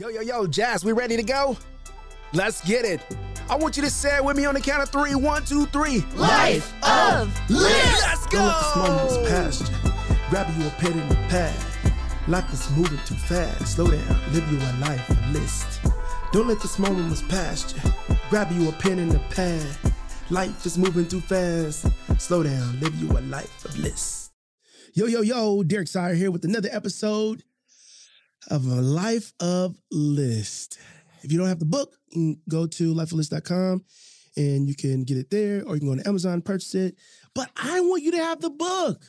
Yo, yo, yo, Jazz, we ready to go? Let's get it. I want you to say it with me on the count of three. One, two, three. Life of Liz. Let's go. Don't let this moment go. pass you. Grab you a pen and a pad. Life is moving too fast. Slow down, live you a life of list. Don't let this moment pass you. Grab you a pen and a pad. Life is moving too fast. Slow down, live you a life of bliss. Yo, yo, yo, Derek Sire here with another episode of a Life of List. If you don't have the book, go to lifeoflist.com and you can get it there, or you can go to Amazon purchase it. But I want you to have the book,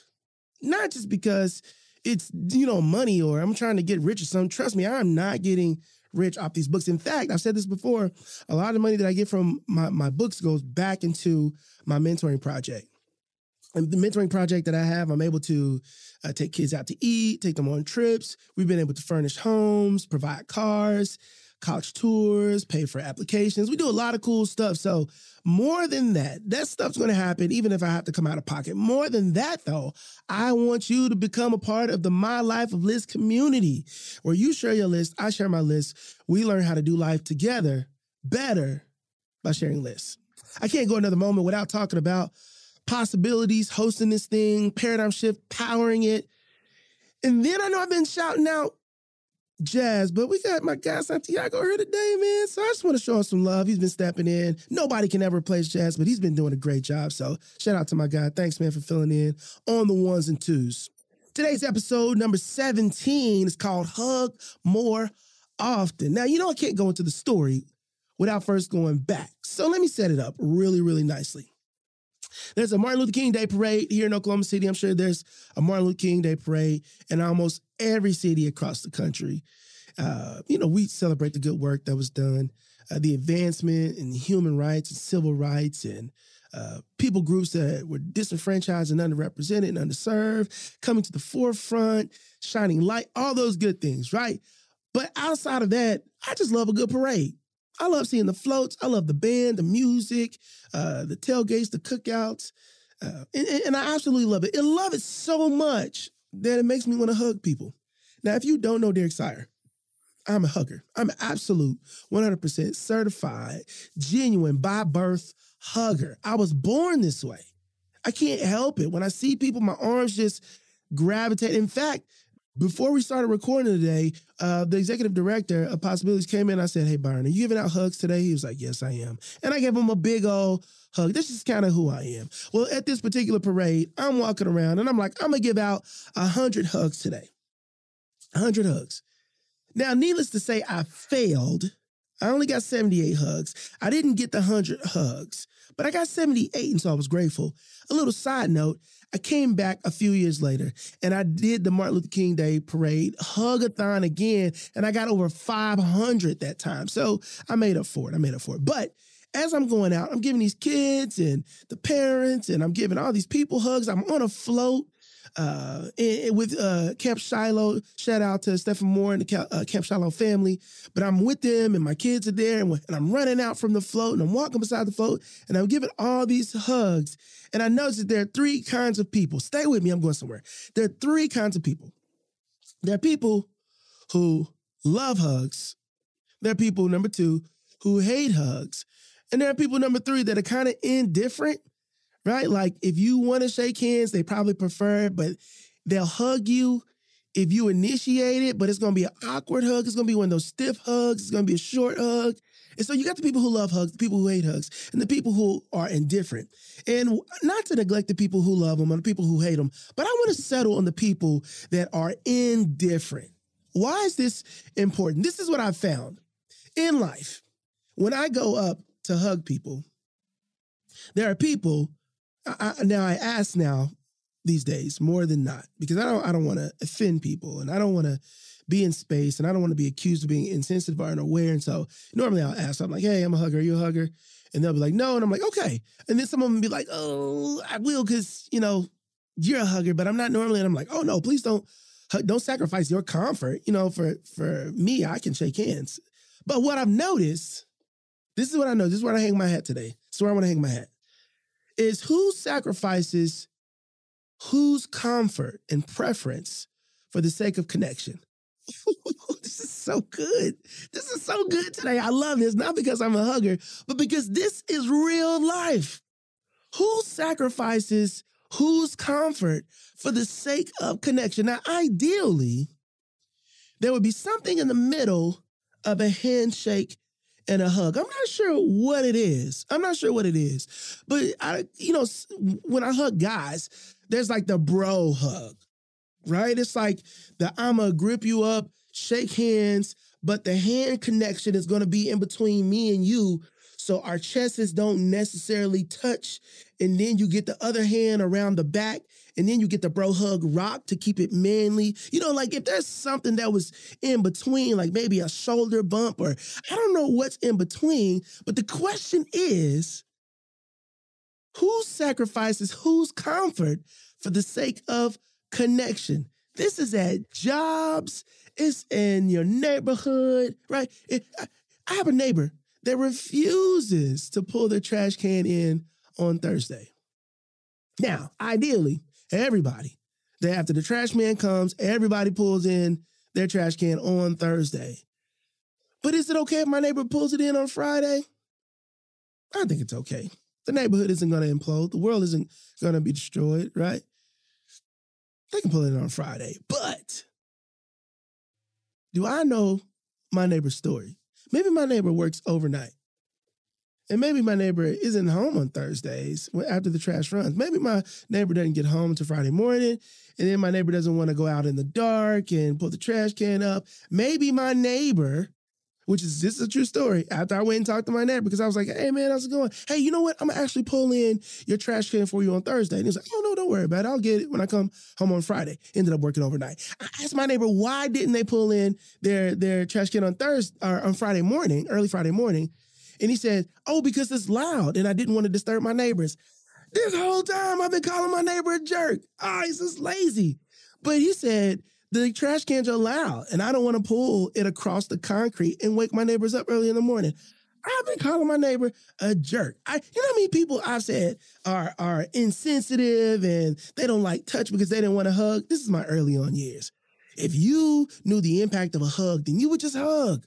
not just because it's you know money or I'm trying to get rich or something. Trust me, I'm not getting rich off these books. In fact, I've said this before. A lot of money that I get from my my books goes back into my mentoring project. And the mentoring project that I have, I'm able to uh, take kids out to eat, take them on trips. We've been able to furnish homes, provide cars, college tours, pay for applications. We do a lot of cool stuff. So, more than that, that stuff's going to happen even if I have to come out of pocket. More than that, though, I want you to become a part of the My Life of List community where you share your list, I share my list. We learn how to do life together better by sharing lists. I can't go another moment without talking about possibilities, hosting this thing, paradigm shift, powering it. And then I know I've been shouting out Jazz, but we got my guy Santiago here today, man. So I just want to show him some love. He's been stepping in. Nobody can ever replace Jazz, but he's been doing a great job. So shout out to my guy. Thanks, man, for filling in on the ones and twos. Today's episode, number 17, is called Hug More Often. Now, you know, I can't go into the story without first going back. So let me set it up really, really nicely. There's a Martin Luther King Day parade here in Oklahoma City. I'm sure there's a Martin Luther King Day parade in almost every city across the country. Uh, you know, we celebrate the good work that was done, uh, the advancement in human rights and civil rights, and uh, people groups that were disenfranchised and underrepresented and underserved coming to the forefront, shining light, all those good things, right? But outside of that, I just love a good parade. I love seeing the floats. I love the band, the music, uh, the tailgates, the cookouts, uh, and, and- I absolutely love it. I love it so much that it makes me want to hug people. Now, if you don't know Derek Sire, I'm a hugger. I'm an absolute 100% certified, genuine, by birth hugger. I was born this way. I can't help it. When I see people, my arms just gravitate. In fact, before we started recording today, uh, the executive director of Possibilities came in. I said, Hey, Byron, are you giving out hugs today? He was like, Yes, I am. And I gave him a big old hug. This is kind of who I am. Well, at this particular parade, I'm walking around and I'm like, I'm going to give out 100 hugs today. 100 hugs. Now, needless to say, I failed. I only got 78 hugs. I didn't get the 100 hugs, but I got 78, and so I was grateful. A little side note I came back a few years later and I did the Martin Luther King Day parade, hugathon again, and I got over 500 that time. So I made up for it. I made up for it. But as I'm going out, I'm giving these kids and the parents, and I'm giving all these people hugs. I'm on a float uh, with uh, Camp Shiloh. Shout out to Stephen Moore and the uh, Camp Shiloh family. But I'm with them, and my kids are there, and, and I'm running out from the float, and I'm walking beside the float, and I'm giving all these hugs. And I noticed that there are three kinds of people. Stay with me, I'm going somewhere. There are three kinds of people. There are people who love hugs. There are people, number two, who hate hugs. And there are people, number three, that are kind of indifferent, right? Like if you want to shake hands, they probably prefer it, but they'll hug you if you initiate it, but it's going to be an awkward hug. It's going to be one of those stiff hugs. It's going to be a short hug. And so you got the people who love hugs, the people who hate hugs, and the people who are indifferent. And not to neglect the people who love them and the people who hate them, but I want to settle on the people that are indifferent. Why is this important? This is what I've found in life. When I go up to hug people, there are people. I, now I ask now these days more than not because I don't I don't want to offend people and I don't want to be in space and I don't want to be accused of being insensitive or unaware. And so normally I'll ask, I'm like, hey, I'm a hugger, are you a hugger? And they'll be like, no. And I'm like, okay. And then some of them be like, oh, I will because, you know, you're a hugger, but I'm not normally. And I'm like, oh no, please don't don't sacrifice your comfort. You know, for for me, I can shake hands. But what I've noticed, this is what I know. This is where I hang my hat today. This is where I want to hang my hat. Is who sacrifices whose comfort and preference for the sake of connection? this is so good. This is so good today. I love this, not because I'm a hugger, but because this is real life. Who sacrifices whose comfort for the sake of connection? Now, ideally, there would be something in the middle of a handshake and a hug. I'm not sure what it is. I'm not sure what it is. But I, you know, when I hug guys, there's like the bro hug, right? It's like the I'ma grip you up, shake hands, but the hand connection is going to be in between me and you. So our chests don't necessarily touch. And then you get the other hand around the back and then you get the bro hug rock to keep it manly. You know, like if there's something that was in between, like maybe a shoulder bump or I don't know what's in between, but the question is who sacrifices whose comfort for the sake of connection? This is at jobs, it's in your neighborhood, right? It, I, I have a neighbor that refuses to pull their trash can in on Thursday. Now, ideally, everybody. That after the trash man comes, everybody pulls in their trash can on Thursday. But is it okay if my neighbor pulls it in on Friday? I think it's okay. The neighborhood isn't going to implode. The world isn't going to be destroyed, right? They can pull it in on Friday. But do I know my neighbor's story? Maybe my neighbor works overnight. And maybe my neighbor isn't home on Thursdays after the trash runs. Maybe my neighbor doesn't get home until Friday morning. And then my neighbor doesn't want to go out in the dark and put the trash can up. Maybe my neighbor, which is this is a true story, after I went and talked to my neighbor, because I was like, hey man, how's it going? Hey, you know what? I'm gonna actually pull in your trash can for you on Thursday. And he's like, oh no, don't worry about it. I'll get it when I come home on Friday. Ended up working overnight. I asked my neighbor why didn't they pull in their their trash can on Thursday or on Friday morning, early Friday morning. And he said, Oh, because it's loud and I didn't want to disturb my neighbors. This whole time I've been calling my neighbor a jerk. Ah, oh, he's just lazy. But he said, the trash cans are loud and I don't want to pull it across the concrete and wake my neighbors up early in the morning. I've been calling my neighbor a jerk. I, you know how many people I've said are are insensitive and they don't like touch because they didn't want to hug. This is my early on years. If you knew the impact of a hug, then you would just hug.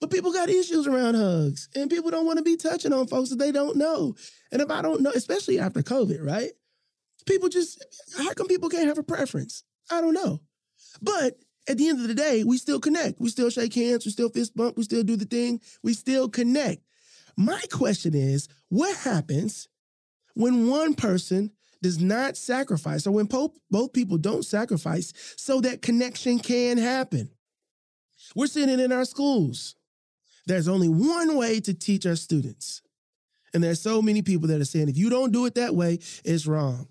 But people got issues around hugs, and people don't want to be touching on folks that they don't know. And if I don't know, especially after COVID, right? People just, how come people can't have a preference? I don't know. But at the end of the day, we still connect. We still shake hands. We still fist bump. We still do the thing. We still connect. My question is what happens when one person does not sacrifice, or when both people don't sacrifice so that connection can happen? We're seeing it in our schools. There's only one way to teach our students. And there's so many people that are saying, if you don't do it that way, it's wrong.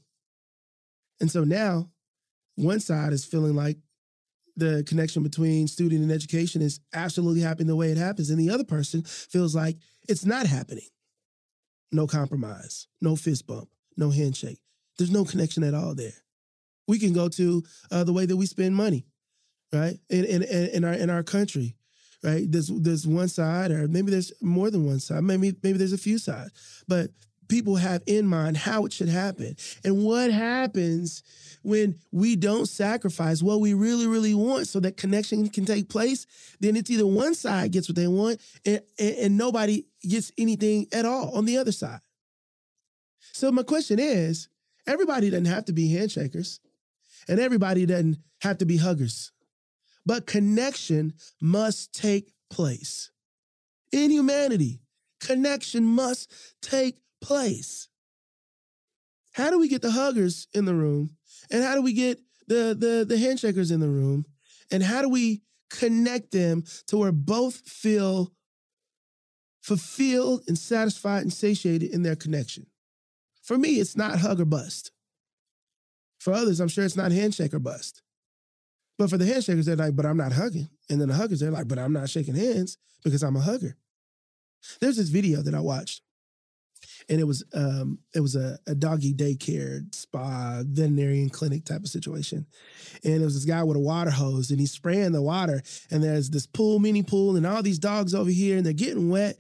And so now, one side is feeling like the connection between student and education is absolutely happening the way it happens. And the other person feels like it's not happening. No compromise, no fist bump, no handshake. There's no connection at all there. We can go to uh, the way that we spend money, right? In, in, in, our, in our country right? There's there's one side, or maybe there's more than one side. Maybe maybe there's a few sides, but people have in mind how it should happen. And what happens when we don't sacrifice what we really really want so that connection can take place? Then it's either one side gets what they want and, and, and nobody gets anything at all on the other side. So my question is everybody doesn't have to be handshakers and everybody doesn't have to be huggers but connection must take place. In humanity, connection must take place. How do we get the huggers in the room? And how do we get the, the, the handshakers in the room? And how do we connect them to where both feel fulfilled and satisfied and satiated in their connection? For me, it's not hug or bust. For others, I'm sure it's not handshake or bust. But for the handshakers, they're like, but I'm not hugging. And then the huggers, they're like, but I'm not shaking hands because I'm a hugger. There's this video that I watched and it was um, it was a, a doggy daycare spa veterinarian clinic type of situation. And it was this guy with a water hose and he's spraying the water and there's this pool mini pool and all these dogs over here and they're getting wet.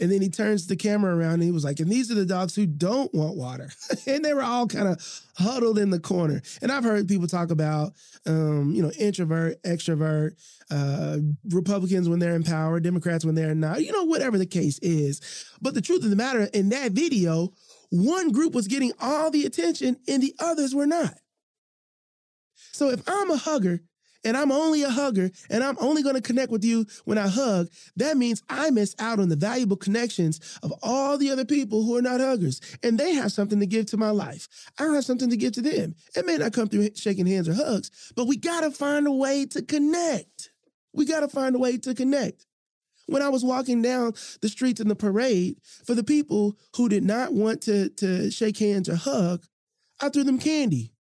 And then he turns the camera around and he was like and these are the dogs who don't want water. And they were all kind of huddled in the corner and i've heard people talk about um, you know introvert extrovert uh, Republicans when they're in power, Democrats when they're not, you know, whatever the case is. But the truth of the matter, in that video, one group was getting all the attention and the others were not. So if I'm a hugger and I'm only a hugger and I'm only going to connect with you when I hug, that means I miss out on the valuable connections of all the other people who are not huggers. And they have something to give to my life. I have something to give to them. It may not come through shaking hands or hugs, but we got to find a way to connect. We got to find a way to connect. When I was walking down the streets in the parade, for the people who did not want to, to shake hands or hug, I threw them candy.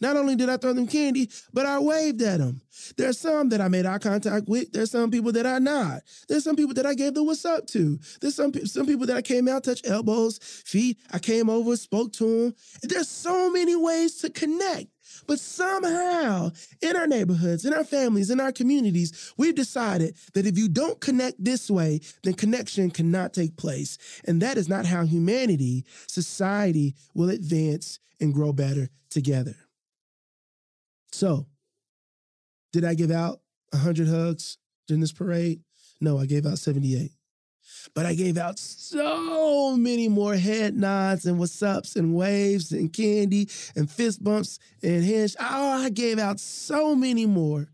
Not only did I throw them candy, but I waved at them. There's some that I made eye contact with. There's some people that I not. There's some people that I gave the what's up to. There's some some people that I came out, touched elbows, feet. I came over, spoke to them. There's so many ways to connect. But somehow, in our neighborhoods, in our families, in our communities, we've decided that if you don't connect this way, then connection cannot take place. And that is not how humanity, society will advance and grow better together. So, did I give out 100 hugs during this parade? No, I gave out 78. But I gave out so many more head nods and what's ups and waves and candy and fist bumps and hands. Oh, I gave out so many more.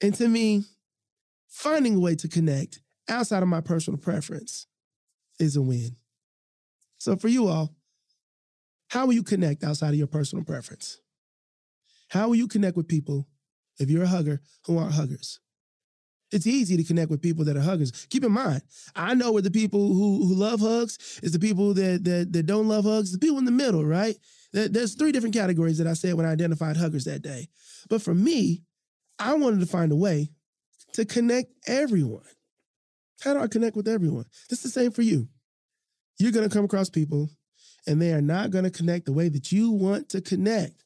And to me, finding a way to connect outside of my personal preference is a win. So for you all, how will you connect outside of your personal preference? How will you connect with people if you're a hugger who aren't huggers? It's easy to connect with people that are huggers. Keep in mind, I know where the people who, who love hugs is the people that, that that don't love hugs, the people in the middle, right? There's three different categories that I said when I identified huggers that day. But for me, I wanted to find a way to connect everyone. How do I connect with everyone? It's the same for you. You're going to come across people and they are not going to connect the way that you want to connect.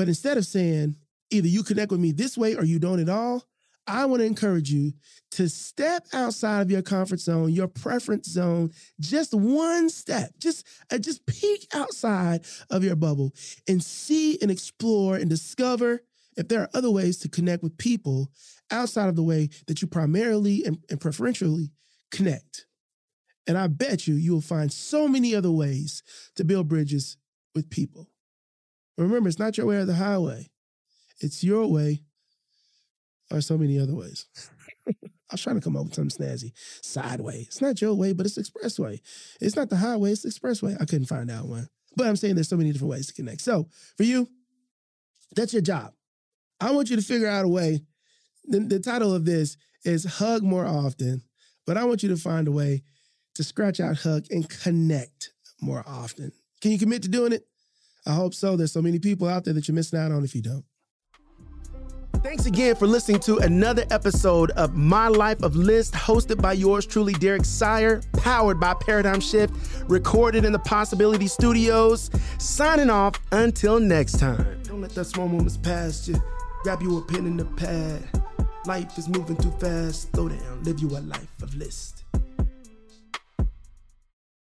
But instead of saying, either you connect with me this way or you don't at all, I want to encourage you to step outside of your comfort zone, your preference zone, just one step, just uh, just peek outside of your bubble and see and explore and discover if there are other ways to connect with people outside of the way that you primarily and, and preferentially connect. And I bet you you will find so many other ways to build bridges with people. Remember, it's not your way or the highway. It's your way or so many other ways. I was trying to come up with something snazzy. Sideway. It's not your way, but it's expressway. It's not the highway, it's the expressway. I couldn't find out one. But I'm saying there's so many different ways to connect. So for you, that's your job. I want you to figure out a way. The, the title of this is Hug More Often, but I want you to find a way to scratch out hug and connect more often. Can you commit to doing it? I hope so. There's so many people out there that you're missing out on if you don't. Thanks again for listening to another episode of My Life of List, hosted by yours truly, Derek Sire, powered by Paradigm Shift, recorded in the Possibility Studios. Signing off until next time. Don't let that small moments pass you. Grab you a pen and a pad. Life is moving too fast. Slow down, live you a life of list.